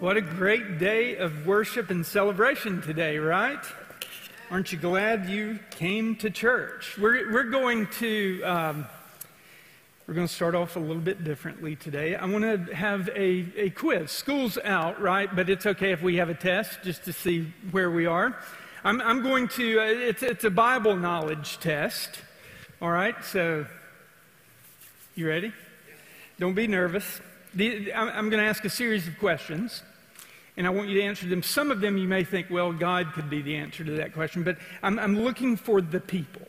What a great day of worship and celebration today, right? Aren't you glad you came to church? We're, we're going to um, we're going to start off a little bit differently today. I want to have a, a quiz. School's out, right? But it's okay if we have a test just to see where we are. I'm, I'm going to, uh, it's, it's a Bible knowledge test. All right, so you ready? Don't be nervous. The, I'm going to ask a series of questions and I want you to answer them. Some of them you may think, well, God could be the answer to that question, but I'm, I'm looking for the people.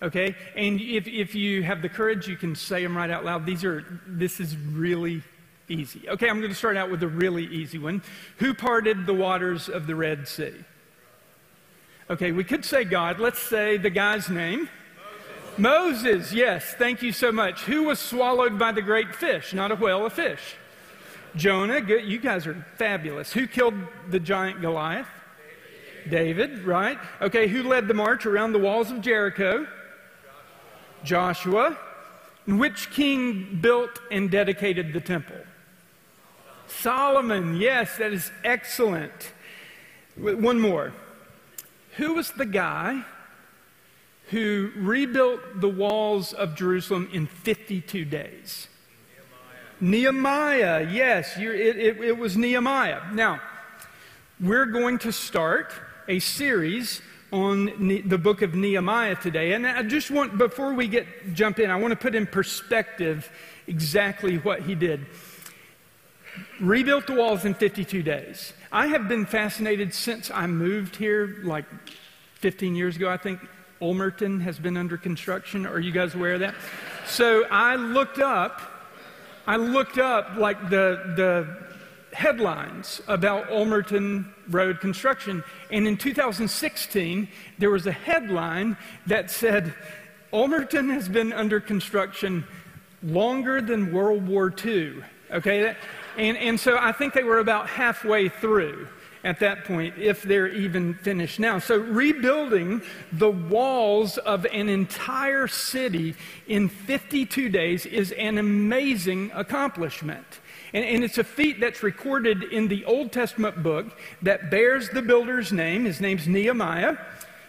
Okay? And if, if you have the courage, you can say them right out loud. These are, this is really easy. Okay, I'm going to start out with a really easy one. Who parted the waters of the Red Sea? Okay, we could say God. Let's say the guy's name. Moses. Moses, yes, thank you so much. Who was swallowed by the great fish? Not a whale, a fish. Jonah, you guys are fabulous. Who killed the giant Goliath? David, right? Okay, who led the march around the walls of Jericho? Joshua. And which king built and dedicated the temple? Solomon, yes, that is excellent. One more. Who was the guy who rebuilt the walls of Jerusalem in 52 days? Nehemiah, yes, it, it, it was Nehemiah. Now, we're going to start a series on the book of Nehemiah today. And I just want, before we get jump in, I want to put in perspective exactly what he did. Rebuilt the walls in 52 days. I have been fascinated since I moved here, like 15 years ago, I think. Ulmerton has been under construction. Are you guys aware of that? So I looked up I looked up like the, the headlines about Ulmerton Road construction, and in 2016, there was a headline that said, Ulmerton has been under construction longer than World War II. Okay? And, and so I think they were about halfway through at that point, if they're even finished now. So, rebuilding the walls of an entire city in 52 days is an amazing accomplishment. And, and, it's a feat that's recorded in the Old Testament book that bears the builder's name. His name's Nehemiah.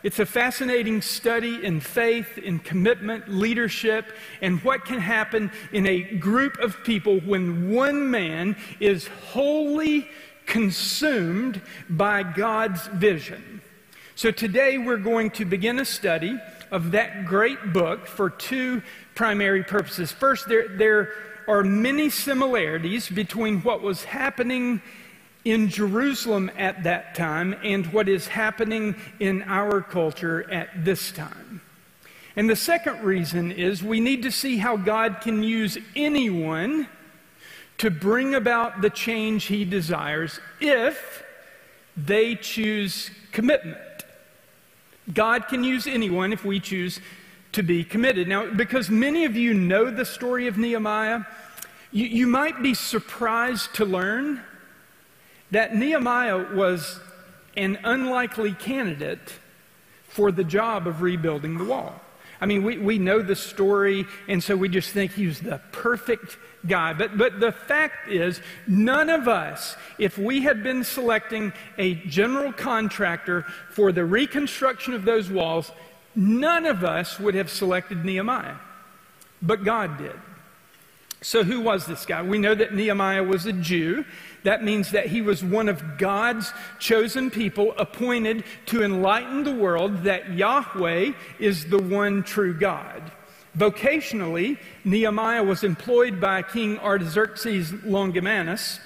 It's a fascinating study in faith, in commitment, leadership, and what can happen in a group of people when one man is wholly consumed by God's vision. So today we're going to begin a study of that great book for two primary purposes. First, there, there are many similarities between what was happening in Jerusalem at that time and what is happening in our culture at this time. And the second reason is we need to see how God can use anyone to bring about the change he desires if they choose commitment. God can use anyone if we choose to be committed. Now, because many of you know the story of Nehemiah, you, you might be surprised to learn that Nehemiah was an unlikely candidate for the job of rebuilding the wall. I mean, we, we know the story, and so we just think he was the perfect guy. But, but the fact is, none of us, if we had been selecting a general contractor for the reconstruction of those walls, none of us would have selected Nehemiah. But God did. So, who was this guy? We know that Nehemiah was a Jew. That means that he was one of God's chosen people appointed to enlighten the world that Yahweh is the one true God. Vocationally, Nehemiah was employed by King Artaxerxes Longimanus,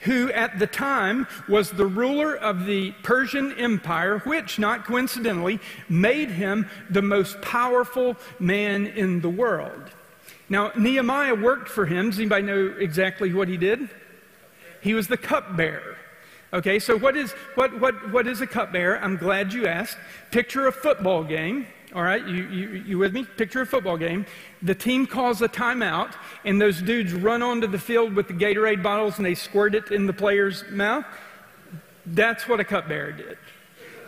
who at the time was the ruler of the Persian Empire, which, not coincidentally, made him the most powerful man in the world. Now, Nehemiah worked for him. Does anybody know exactly what he did? He was the cupbearer. Okay, so what is, what, what, what is a cupbearer? I'm glad you asked. Picture a football game. All right, you, you, you with me? Picture a football game. The team calls a timeout, and those dudes run onto the field with the Gatorade bottles and they squirt it in the player's mouth. That's what a cupbearer did.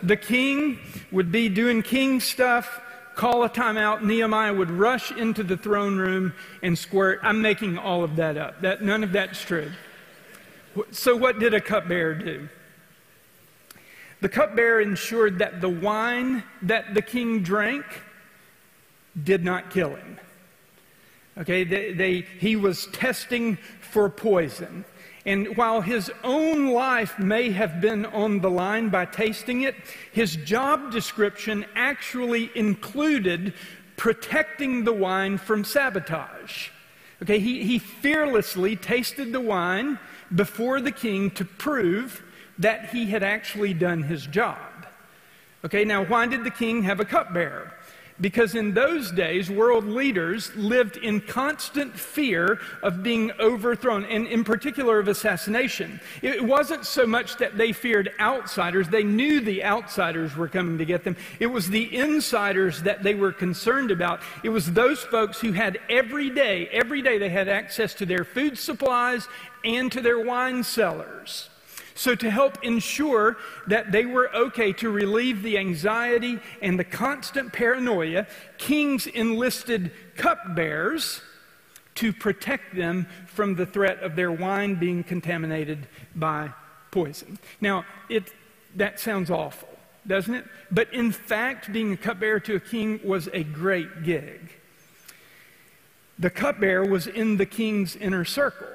The king would be doing king stuff, call a timeout. Nehemiah would rush into the throne room and squirt. I'm making all of that up. That, none of that's true. So, what did a cupbearer do? The cupbearer ensured that the wine that the king drank did not kill him. Okay, they, they, he was testing for poison. And while his own life may have been on the line by tasting it, his job description actually included protecting the wine from sabotage. Okay, he, he fearlessly tasted the wine before the king to prove that he had actually done his job. Okay, now why did the king have a cupbearer? Because in those days, world leaders lived in constant fear of being overthrown, and in particular of assassination. It wasn't so much that they feared outsiders, they knew the outsiders were coming to get them. It was the insiders that they were concerned about. It was those folks who had every day, every day they had access to their food supplies and to their wine cellars. So, to help ensure that they were okay to relieve the anxiety and the constant paranoia, kings enlisted cupbearers to protect them from the threat of their wine being contaminated by poison. Now, it, that sounds awful, doesn't it? But in fact, being a cupbearer to a king was a great gig. The cupbearer was in the king's inner circle.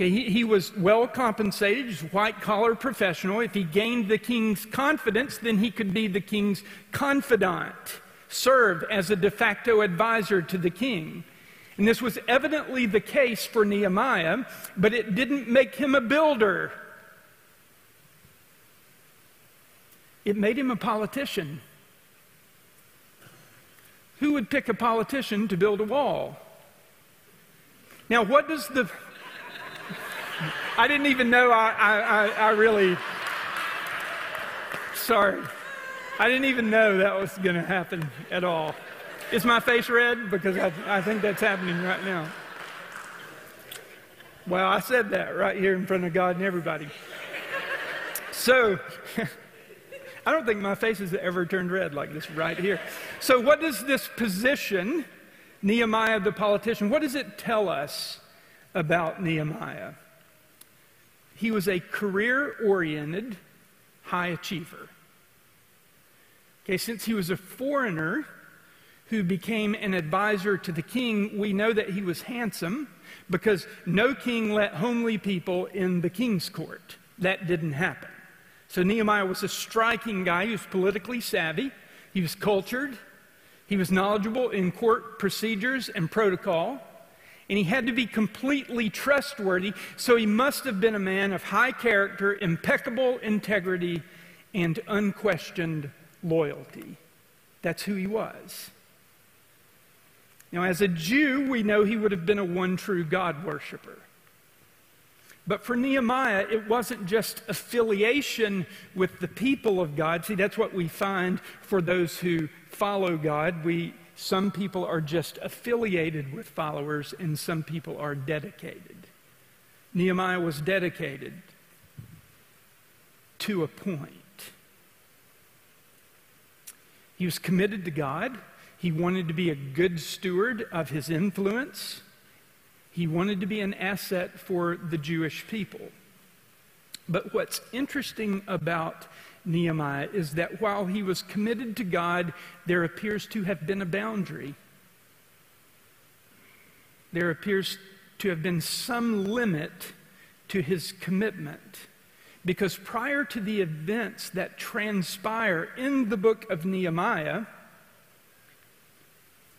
Okay, he, he was well compensated, he's white collar professional. If he gained the king's confidence, then he could be the king's confidant, serve as a de facto advisor to the king. And this was evidently the case for Nehemiah, but it didn't make him a builder. It made him a politician. Who would pick a politician to build a wall? Now, what does the I didn't even know I, I, I, really. Sorry. I didn't even know that was going to happen at all. Is my face red? Because I, I think that's happening right now. Well, I said that right here in front of God and everybody. So, I don't think my face has ever turned red like this right here. So, what does this position, Nehemiah the politician, what does it tell us about Nehemiah? He was a career oriented high achiever. Okay, since he was a foreigner who became an advisor to the king, we know that he was handsome because no king let homely people in the king's court. That didn't happen. So Nehemiah was a striking guy. He was politically savvy, he was cultured, he was knowledgeable in court procedures and protocol and he had to be completely trustworthy, so he must have been a man of high character, impeccable integrity, and unquestioned loyalty. That's who he was. Now, as a Jew, we know he would have been a one true God worshiper. But for Nehemiah, it wasn't just affiliation with the people of God. See, that's what we find for those who follow God. We some people are just affiliated with followers, and some people are dedicated. Nehemiah was dedicated to a point. He was committed to God. He wanted to be a good steward of his influence. He wanted to be an asset for the Jewish people. But what's interesting about Nehemiah is that while he was committed to God, there appears to have been a boundary. There appears to have been some limit to his commitment. Because prior to the events that transpire in the book of Nehemiah,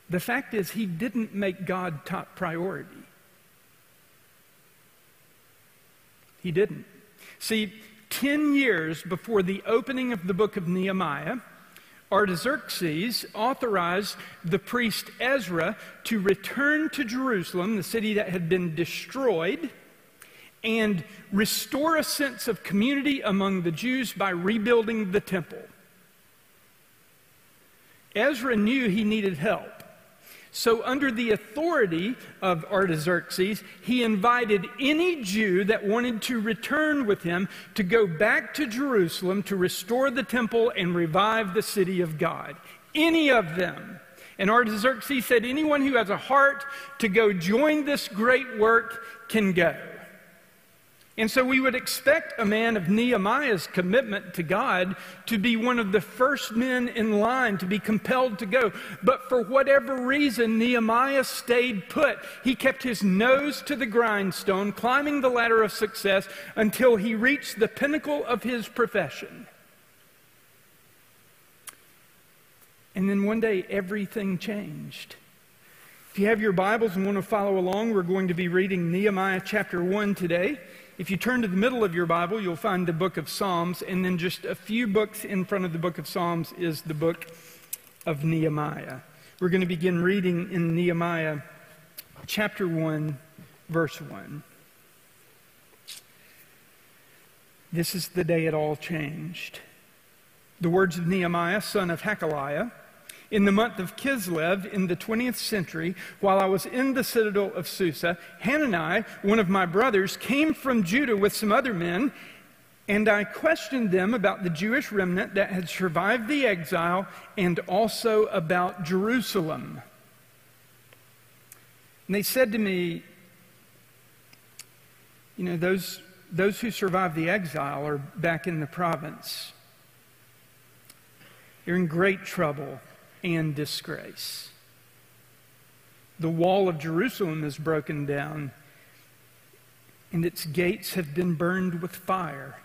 the fact is he didn't make God top priority. He didn't. See, 10 years before the opening of the book of Nehemiah, Artaxerxes authorized the priest Ezra to return to Jerusalem, the city that had been destroyed, and restore a sense of community among the Jews by rebuilding the temple. Ezra knew he needed help. So, under the authority of Artaxerxes, he invited any Jew that wanted to return with him to go back to Jerusalem to restore the temple and revive the city of God. Any of them. And Artaxerxes said, anyone who has a heart to go join this great work can go. And so we would expect a man of Nehemiah's commitment to God to be one of the first men in line to be compelled to go. But for whatever reason, Nehemiah stayed put. He kept his nose to the grindstone, climbing the ladder of success until he reached the pinnacle of his profession. And then one day, everything changed. If you have your Bibles and want to follow along, we're going to be reading Nehemiah chapter 1 today. If you turn to the middle of your Bible, you'll find the book of Psalms, and then just a few books in front of the book of Psalms is the book of Nehemiah. We're going to begin reading in Nehemiah chapter 1, verse 1. This is the day it all changed. The words of Nehemiah, son of Hachaliah in the month of Kislev in the 20th century, while I was in the citadel of Susa, Hanani, one of my brothers, came from Judah with some other men, and I questioned them about the Jewish remnant that had survived the exile and also about Jerusalem. And they said to me, You know, those, those who survived the exile are back in the province. You're in great trouble and disgrace. The wall of Jerusalem is broken down, and its gates have been burned with fire.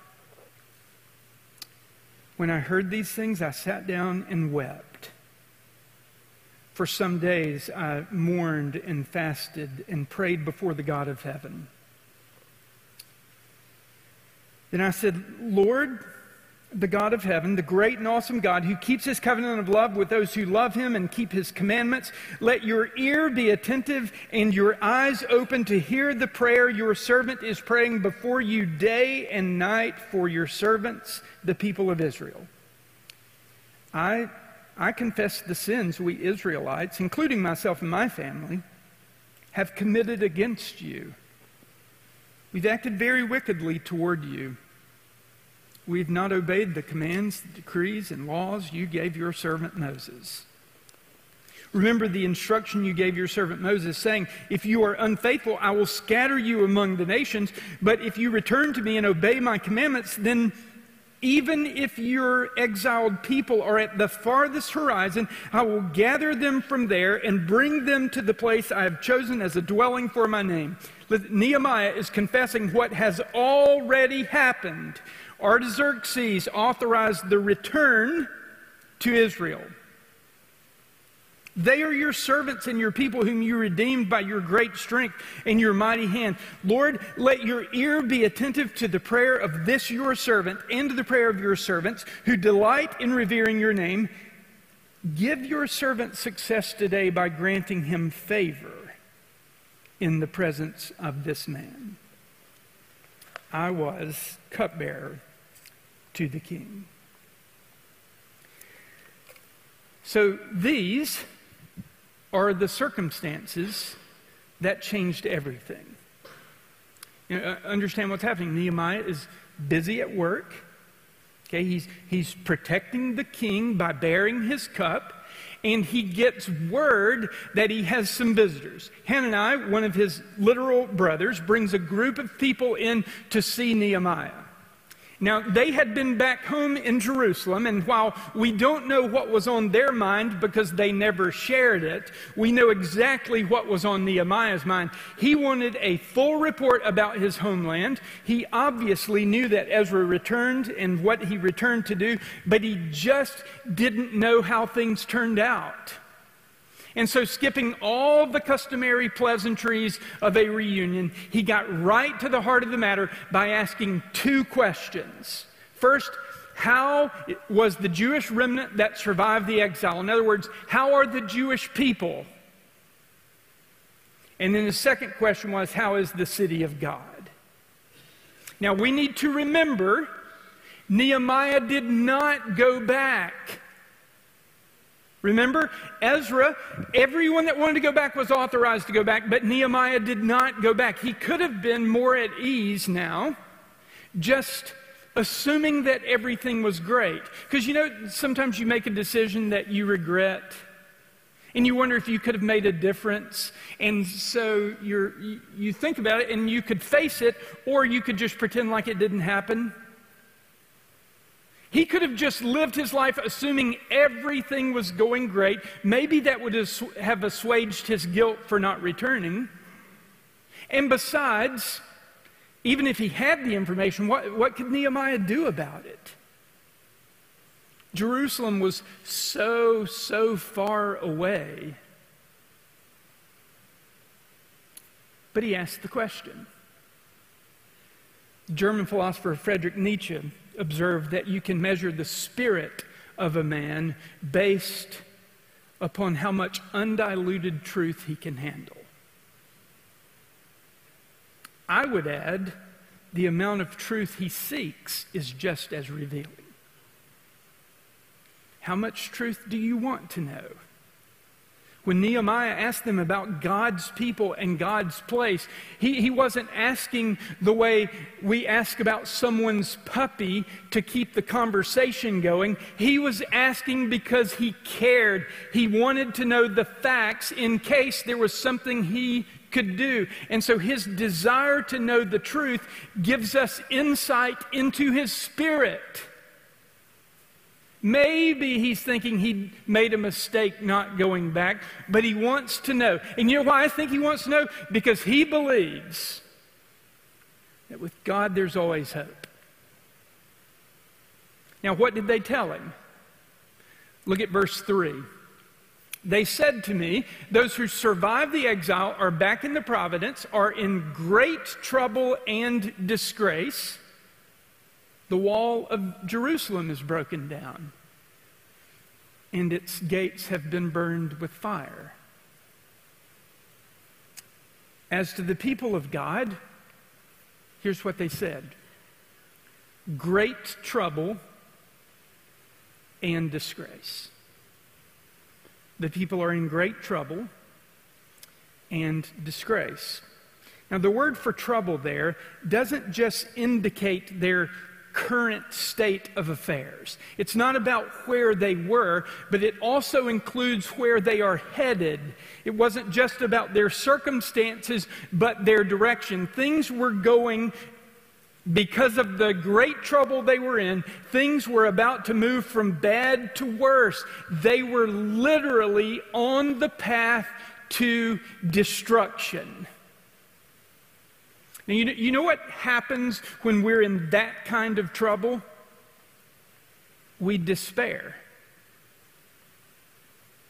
When I heard these things, I sat down and wept. For some days I mourned and fasted and prayed before the God of heaven. Then I said, Lord, the God of heaven, the great and awesome God who keeps his covenant of love with those who love him and keep his commandments, let your ear be attentive and your eyes open to hear the prayer your servant is praying before you day and night for your servants, the people of Israel. I, I confess the sins we Israelites, including myself and my family, have committed against you. We've acted very wickedly toward you. We've not obeyed the commands, decrees, and laws you gave your servant Moses. Remember the instruction you gave your servant Moses, saying, If you are unfaithful, I will scatter you among the nations. But if you return to me and obey my commandments, then even if your exiled people are at the farthest horizon, I will gather them from there and bring them to the place I have chosen as a dwelling for my name. Nehemiah is confessing what has already happened Artaxerxes authorized the return to Israel. They are your servants and your people whom you redeemed by your great strength and your mighty hand. Lord, let your ear be attentive to the prayer of this your servant and to the prayer of your servants who delight in revering your name. Give your servant success today by granting him favor in the presence of this man. I was cupbearer to the king. So these are the circumstances that changed everything. You know, uh, understand what's happening. Nehemiah is busy at work. Okay, he's, he's protecting the king by bearing his cup and he gets word that he has some visitors. Hanani, one of his literal brothers, brings a group of people in to see Nehemiah. Now, they had been back home in Jerusalem, and while we don't know what was on their mind because they never shared it, we know exactly what was on Nehemiah's mind. He wanted a full report about his homeland. He obviously knew that Ezra returned and what he returned to do, but he just didn't know how things turned out. And so, skipping all the customary pleasantries of a reunion, he got right to the heart of the matter by asking two questions. First, how was the Jewish remnant that survived the exile? In other words, how are the Jewish people? And then the second question was, how is the city of God? Now, we need to remember Nehemiah did not go back Remember, Ezra, everyone that wanted to go back was authorized to go back, but Nehemiah did not go back. He could have been more at ease now, just assuming that everything was great. Because you know, sometimes you make a decision that you regret. And you wonder if you could have made a difference. And so you you think about it and you could face it, or you could just pretend like it didn't happen. He could have just lived his life assuming everything was going great. Maybe that would have assuaged his guilt for not returning. And besides, even if he had the information, what, what could Nehemiah do about it? Jerusalem was so, so far away. But he asked the question. German philosopher Friedrich Nietzsche observed that you can measure the spirit of a man based upon how much undiluted truth he can handle. I would add, the amount of truth he seeks is just as revealing. How much truth do you want to know? When Nehemiah asked them about God's people and God's place, he, he wasn't asking the way we ask about someone's puppy to keep the conversation going. He was asking because he cared. He wanted to know the facts in case there was something he could do. And so his desire to know the truth gives us insight into his spirit. Maybe he's thinking he made a mistake not going back, but he wants to know. And you know why I think he wants to know? Because he believes that with God there's always hope. Now, what did they tell him? Look at verse 3. They said to me, Those who survived the exile are back in the providence, are in great trouble and disgrace. The wall of Jerusalem is broken down and its gates have been burned with fire. As to the people of God, here's what they said great trouble and disgrace. The people are in great trouble and disgrace. Now, the word for trouble there doesn't just indicate their current state of affairs. It's not about where they were, but it also includes where they are headed. It wasn't just about their circumstances, but their direction. Things were going because of the great trouble they were in, things were about to move from bad to worse. They were literally on the path to destruction. Now, you know, you know what happens when we're in that kind of trouble? We despair.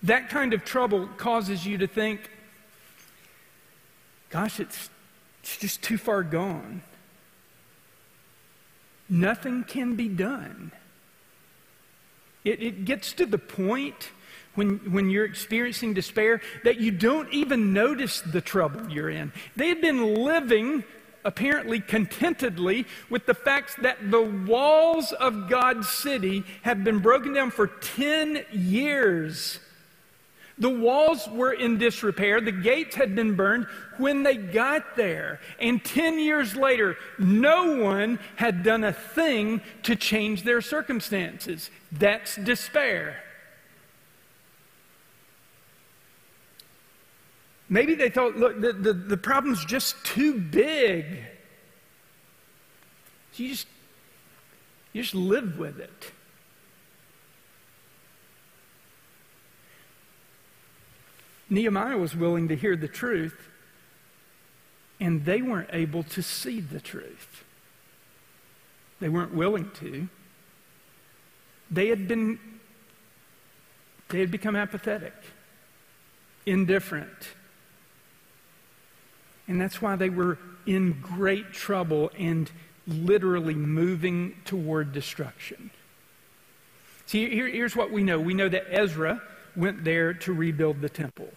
That kind of trouble causes you to think, gosh, it's, it's just too far gone. Nothing can be done. It, it gets to the point when, when you're experiencing despair that you don't even notice the trouble you're in. They had been living apparently contentedly with the fact that the walls of God's city have been broken down for 10 years. The walls were in disrepair. The gates had been burned when they got there. And 10 years later, no one had done a thing to change their circumstances. That's despair. Maybe they thought, look, the, the, the problem's just too big. So you just, you just live with it. Nehemiah was willing to hear the truth, and they weren't able to see the truth. They weren't willing to. They had been, they had become apathetic, indifferent. And that's why they were in great trouble and literally moving toward destruction. See, here, here's what we know we know that Ezra went there to rebuild the temple.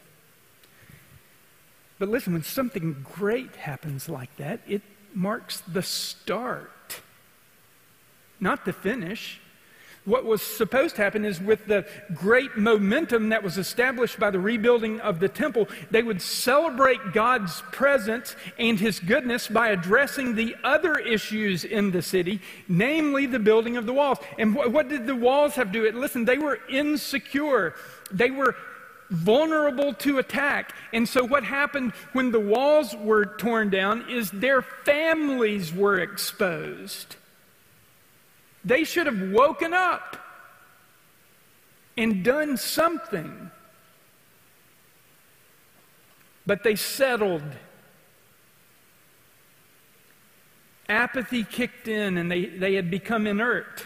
But listen, when something great happens like that, it marks the start, not the finish. What was supposed to happen is with the great momentum that was established by the rebuilding of the temple, they would celebrate God's presence and his goodness by addressing the other issues in the city, namely the building of the walls. And wh- what did the walls have to do? It? Listen, they were insecure. They were vulnerable to attack. And so, what happened when the walls were torn down is their families were exposed. They should have woken up and done something. But they settled. Apathy kicked in and they, they had become inert.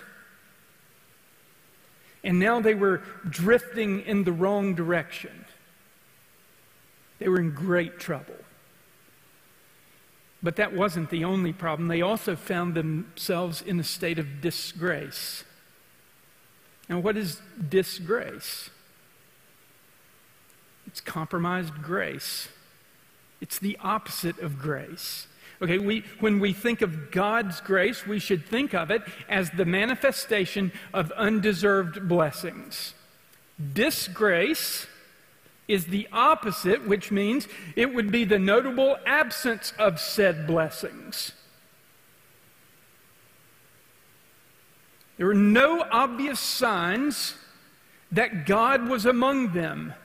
And now they were drifting in the wrong direction. They were in great trouble. But that wasn't the only problem. They also found themselves in a state of disgrace. Now, what is disgrace? It's compromised grace. It's the opposite of grace. Okay, we, when we think of God's grace, we should think of it as the manifestation of undeserved blessings. Disgrace is the opposite, which means it would be the notable absence of said blessings. There were no obvious signs that God was among them.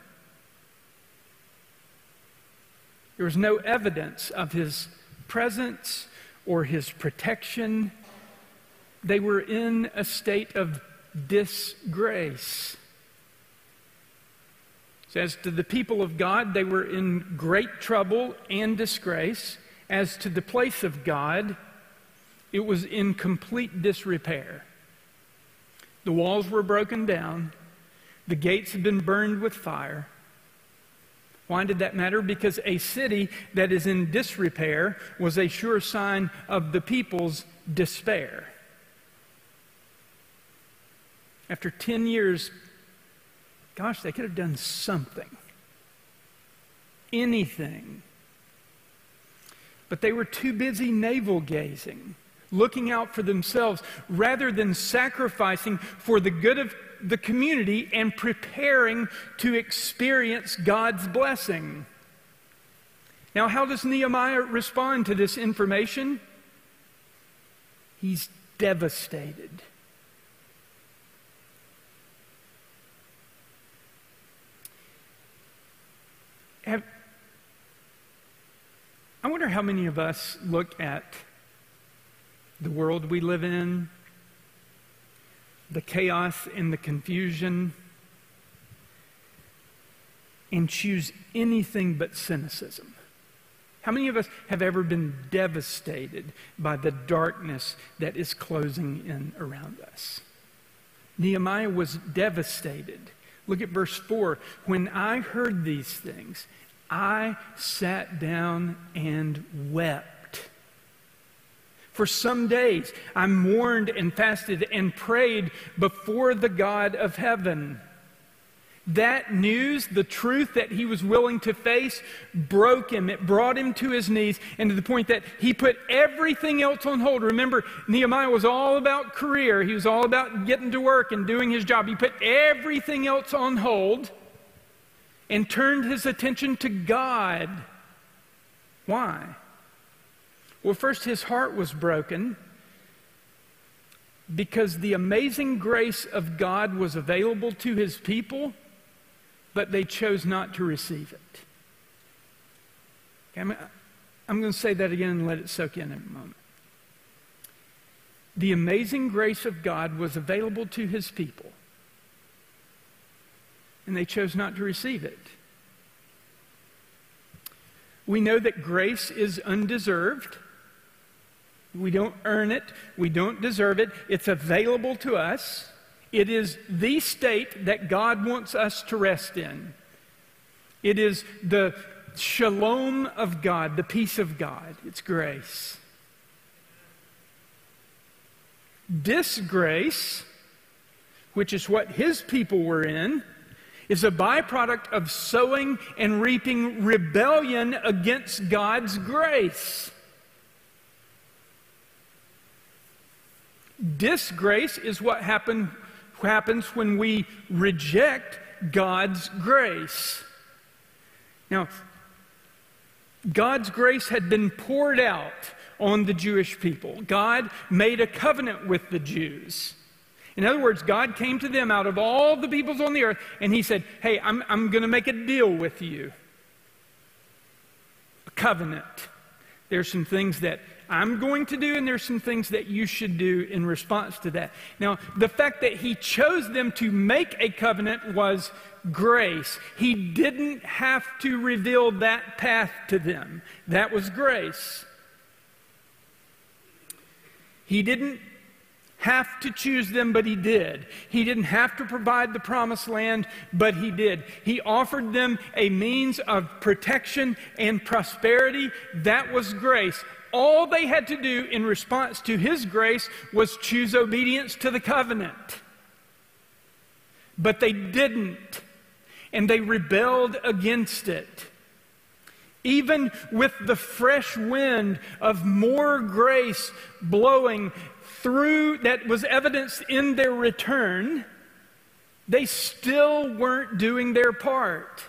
There was no evidence of his presence or his protection. They were in a state of disgrace. As to the people of God, they were in great trouble and disgrace. As to the place of God, it was in complete disrepair. The walls were broken down, the gates had been burned with fire. Why did that matter? Because a city that is in disrepair was a sure sign of the people's despair. After 10 years, gosh, they could have done something. Anything. But they were too busy navel gazing, looking out for themselves, rather than sacrificing for the good of the community and preparing to experience God's blessing. Now, how does Nehemiah respond to this information? He's devastated. Have, I wonder how many of us look at the world we live in, the chaos and the confusion and choose anything but cynicism. How many of us have ever been devastated by the darkness that is closing in around us? Nehemiah was devastated. Look at verse 4. When I heard these things, I sat down and wept. For some days I mourned and fasted and prayed before the God of heaven. That news, the truth that he was willing to face, broke him. It brought him to his knees and to the point that he put everything else on hold. Remember, Nehemiah was all about career, he was all about getting to work and doing his job. He put everything else on hold and turned his attention to God. Why? Well, first, his heart was broken because the amazing grace of God was available to his people, but they chose not to receive it. Okay, I'm, I'm going to say that again and let it soak in in a moment. The amazing grace of God was available to his people, and they chose not to receive it. We know that grace is undeserved. We don't earn it, we don't deserve it. It's available to us. It is the state that God wants us to rest in. It is the shalom of God, the peace of God. It's grace. Disgrace, which is what his people were in, is a byproduct of sowing and reaping rebellion against God's grace. Disgrace is what happen, happens when we reject God's grace. Now, God's grace had been poured out on the Jewish people. God made a covenant with the Jews. In other words, God came to them out of all the peoples on the earth, and He said, Hey, I'm, I'm going to make a deal with you. A covenant. There's some things that I'm going to do, and there's some things that you should do in response to that. Now, the fact that he chose them to make a covenant was grace. He didn't have to reveal that path to them, that was grace. He didn't have to choose them, but he did. He didn't have to provide the promised land, but he did. He offered them a means of protection and prosperity. That was grace. All they had to do in response to his grace was choose obedience to the covenant. But they didn't, and they rebelled against it. Even with the fresh wind of more grace blowing through that was evidenced in their return, they still weren't doing their part.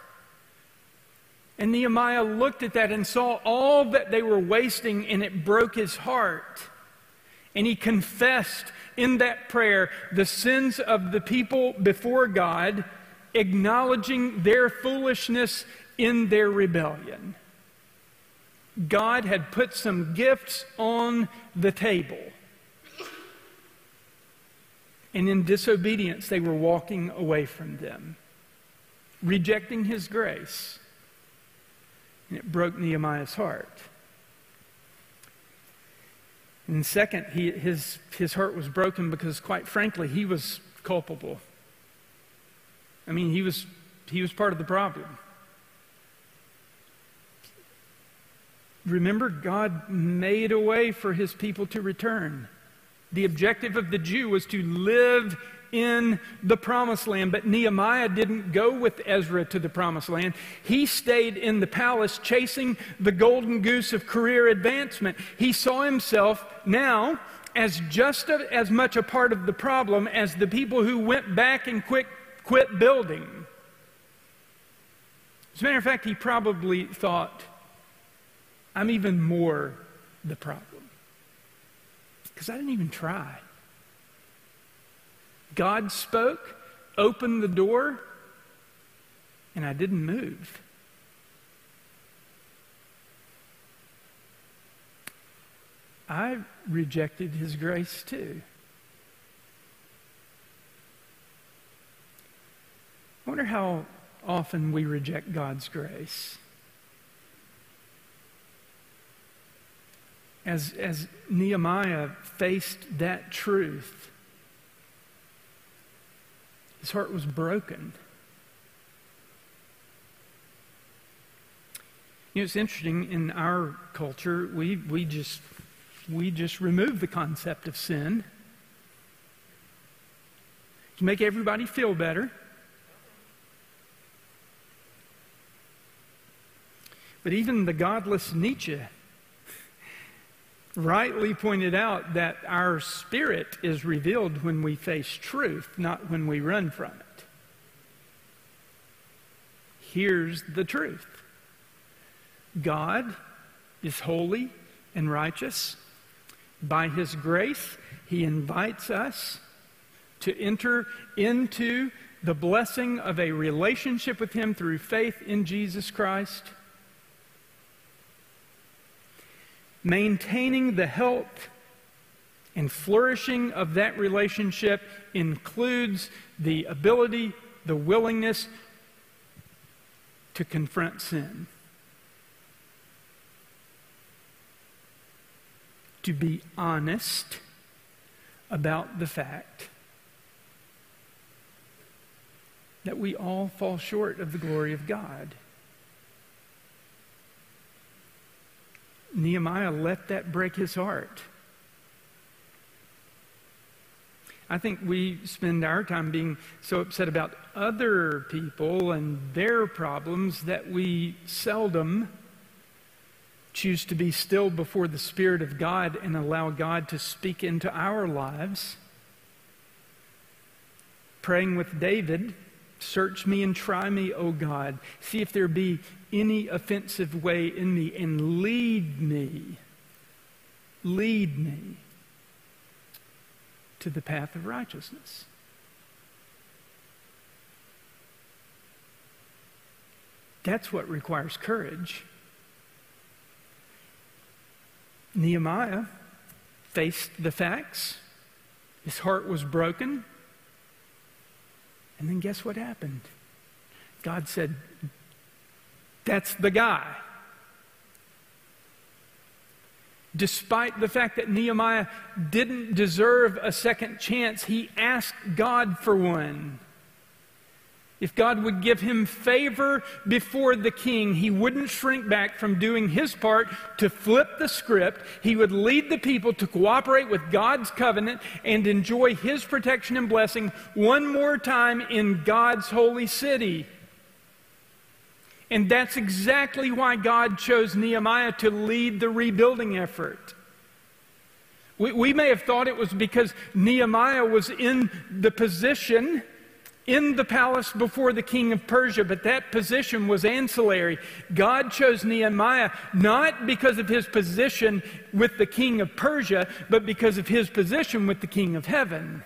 And Nehemiah looked at that and saw all that they were wasting, and it broke his heart. And he confessed in that prayer the sins of the people before God, acknowledging their foolishness in their rebellion. God had put some gifts on the table. And in disobedience, they were walking away from them, rejecting his grace. And it broke Nehemiah's heart. And second, he, his, his heart was broken because, quite frankly, he was culpable. I mean, he was, he was part of the problem. Remember, God made a way for his people to return. The objective of the Jew was to live in the promised land. But Nehemiah didn't go with Ezra to the promised land. He stayed in the palace chasing the golden goose of career advancement. He saw himself now as just a, as much a part of the problem as the people who went back and quit, quit building. As a matter of fact, he probably thought, I'm even more the problem. Because I didn't even try. God spoke, opened the door, and I didn't move. I rejected his grace too. I wonder how often we reject God's grace. As, as Nehemiah faced that truth, his heart was broken. You know, it's interesting in our culture, we, we just we just remove the concept of sin to make everybody feel better. But even the godless Nietzsche rightly pointed out that our spirit is revealed when we face truth, not when we run from it. Here's the truth God is holy and righteous. By His grace, He invites us to enter into the blessing of a relationship with Him through faith in Jesus Christ. Maintaining the health and flourishing of that relationship includes the ability, the willingness to confront sin. To be honest about the fact that we all fall short of the glory of God. Nehemiah let that break his heart. I think we spend our time being so upset about other people and their problems that we seldom choose to be still before the Spirit of God and allow God to speak into our lives. Praying with David, search me and try me, O God. See if there be any offensive way in me and lead me. Lead me. to the path of righteousness. That's what requires courage. Nehemiah faced the facts. His heart was broken. And then guess what happened? God said, That's the guy. Despite the fact that Nehemiah didn't deserve a second chance, he asked God for one. If God would give him favor before the king, he wouldn't shrink back from doing his part to flip the script. He would lead the people to cooperate with God's covenant and enjoy his protection and blessing one more time in God's holy city. And that's exactly why God chose Nehemiah to lead the rebuilding effort. We, we may have thought it was because Nehemiah was in the position in the palace before the king of Persia, but that position was ancillary. God chose Nehemiah not because of his position with the king of Persia, but because of his position with the king of heaven.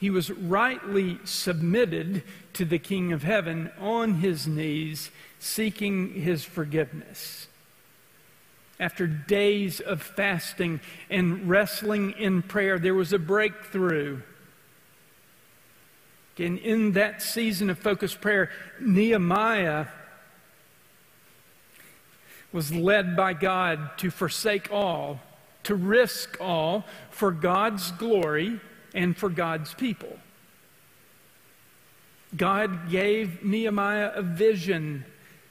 He was rightly submitted to the king of heaven on his knees, seeking his forgiveness after days of fasting and wrestling in prayer, there was a breakthrough. And in that season of focused prayer, Nehemiah was led by God to forsake all, to risk all for God's glory and for God's people. God gave Nehemiah a vision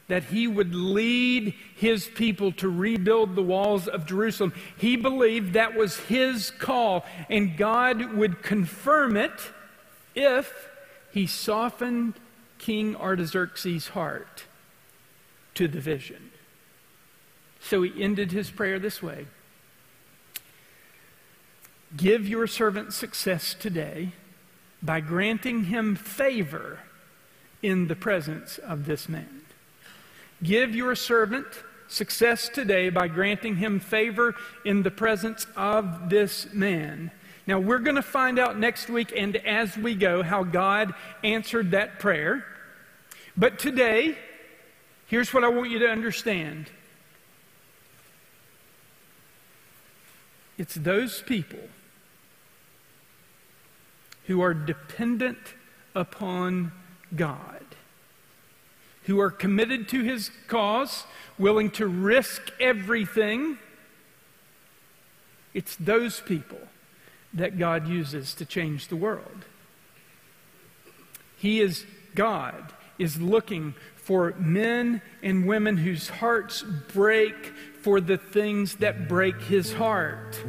that he would lead his people to rebuild the walls of Jerusalem. He believed that was his call, and God would confirm it if he softened King Artaxerxes' heart to the vision. So he ended his prayer this way Give your servant success today by granting him favor in the presence of this man. Give your servant success today by granting him favor in the presence of this man. Now, we're going to find out next week and as we go how God answered that prayer. But today, here's what I want you to understand it's those people who are dependent upon God who are committed to his cause, willing to risk everything. It's those people that God uses to change the world. He is, God is looking for men and women whose hearts break for the things that break his heart.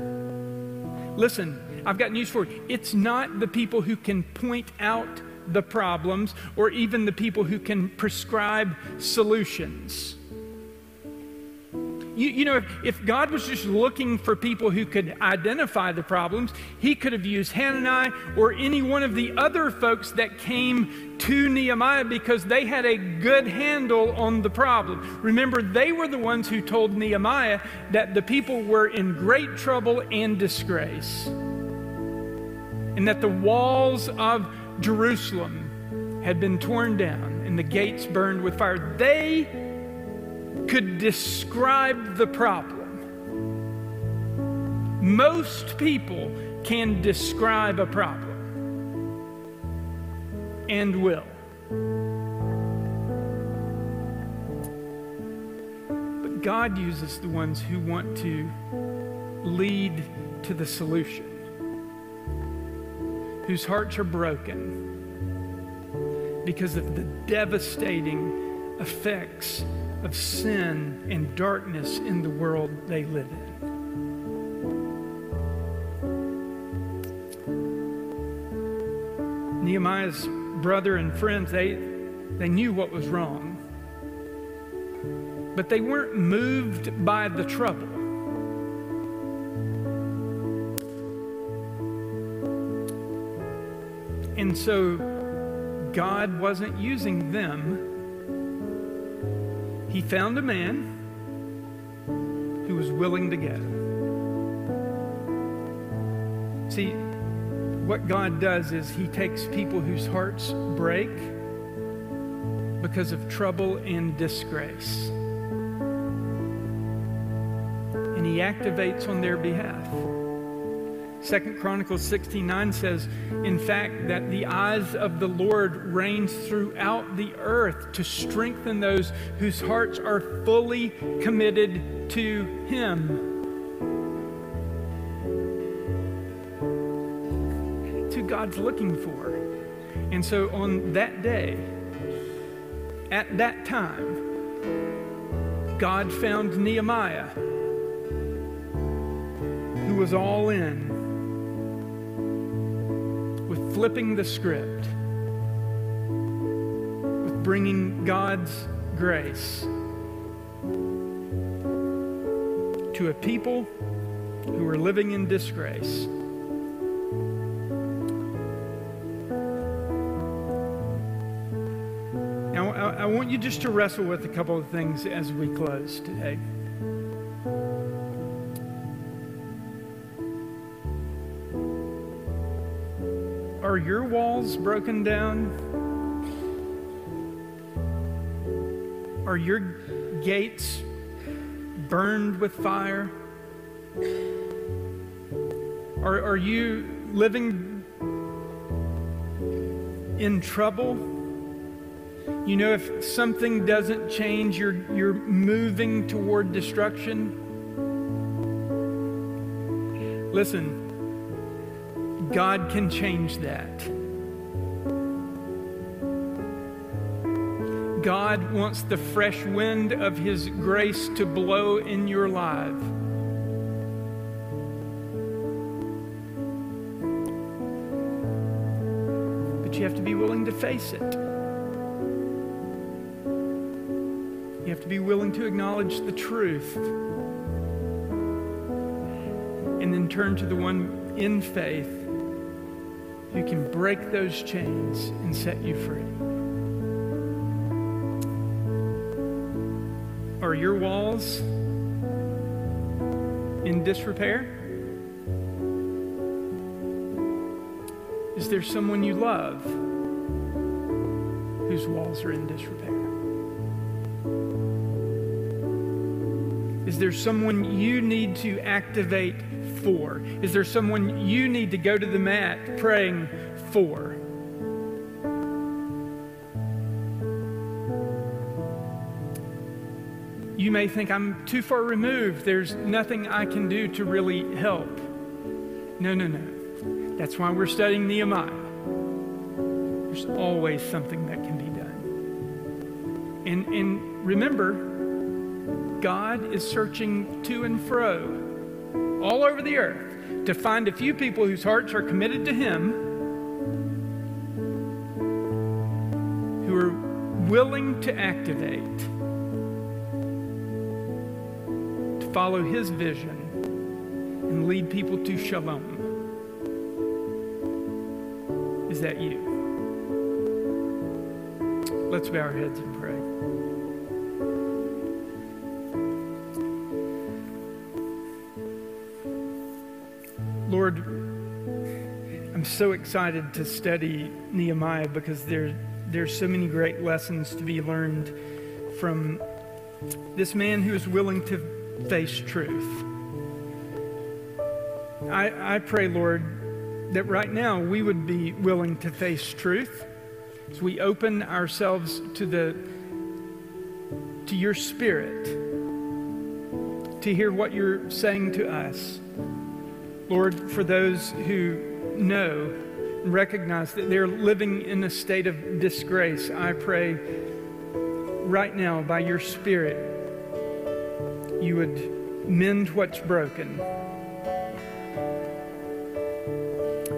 Listen, I've got news for you. It's not the people who can point out the problems or even the people who can prescribe solutions. You, you, know, if, if, God was just looking for people who could identify the problems, He could have used Hananiah or any one of the other folks that came to Nehemiah because they had a good handle on the problem. Remember, they were the ones who told Nehemiah that the people were in great trouble and disgrace, and that the walls of Jerusalem had been torn down and the gates burned with fire, they could describe the problem. Most people can describe a problem and will. But God uses the ones who want to lead to the solution whose hearts are broken because of the devastating effects of sin and darkness in the world they live in. Nehemiah's brother and friends, they, they knew what was wrong, but they weren't moved by the trouble. And so God wasn't using them. He found a man who was willing to go. See, what God does is He takes people whose hearts break because of trouble and disgrace. And He activates on their behalf. Second Chronicles 69 says, in fact, that the eyes of the Lord reigns throughout the earth to strengthen those whose hearts are fully committed to Him. To God's looking for. And so on that day, at that time, God found Nehemiah, who was all in flipping the script, with bringing God's grace to a people who are living in disgrace. Now, I, I want you just to wrestle with a couple of things as we close today. Are your walls broken down? Are your gates burned with fire? Are, are you living in trouble? You know, if something doesn't change, you're, you're moving toward destruction. Listen, God can change that. God wants the fresh wind of His grace to blow in your life. But you have to be willing to face it. You have to be willing to acknowledge the truth and then turn to the one in faith who can break those chains and set you free. Are your walls in disrepair? Is there someone you love whose walls are in disrepair? Is there someone you need to activate for? Is there someone you need to go to the mat praying for? You may think I'm too far removed. There's nothing I can do to really help. No, no, no. That's why we're studying Nehemiah. There's always something that can be done. And, and remember, God is searching to and fro all over the earth to find a few people whose hearts are committed to Him, who are willing to activate, to follow His vision, and lead people to shalom. Is that you? Let's bow our heads and pray. So excited to study Nehemiah because there, there's so many great lessons to be learned from this man who is willing to face truth. I, I pray, Lord, that right now we would be willing to face truth as we open ourselves to the to your spirit to hear what you're saying to us. Lord, for those who know and recognize that they're living in a state of disgrace, I pray right now by your Spirit you would mend what's broken,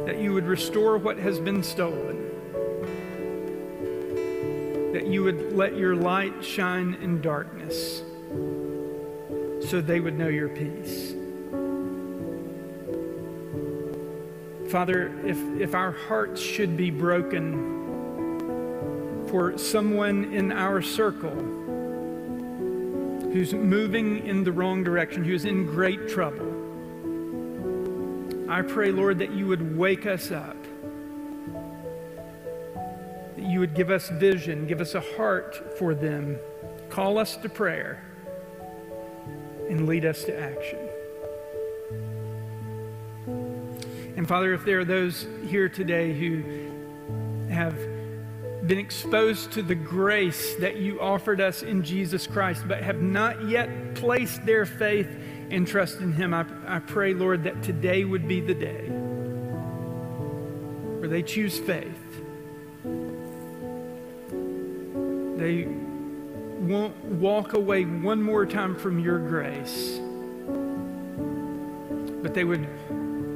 that you would restore what has been stolen, that you would let your light shine in darkness so they would know your peace. Father, if, if our hearts should be broken for someone in our circle who's moving in the wrong direction, who's in great trouble, I pray, Lord, that you would wake us up, that you would give us vision, give us a heart for them, call us to prayer, and lead us to action. And Father, if there are those here today who have been exposed to the grace that you offered us in Jesus Christ, but have not yet placed their faith and trust in Him, I, I pray, Lord, that today would be the day where they choose faith. They won't walk away one more time from your grace, but they would,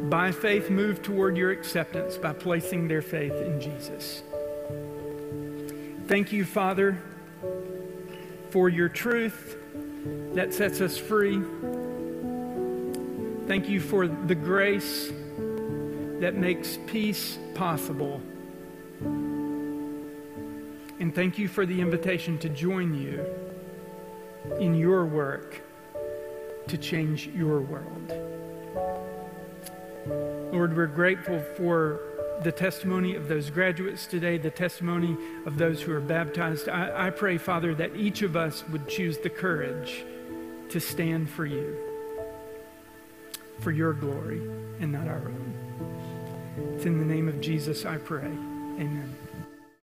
by faith, move toward your acceptance by placing their faith in Jesus. Thank you, Father, for your truth that sets us free. Thank you for the grace that makes peace possible. And thank you for the invitation to join you in your work to change your world. Lord, we're grateful for the testimony of those graduates today, the testimony of those who are baptized. I, I, pray, Father, that each of us would choose the courage to stand for you, for your glory and not our own. It's in the name of Jesus I pray. Amen.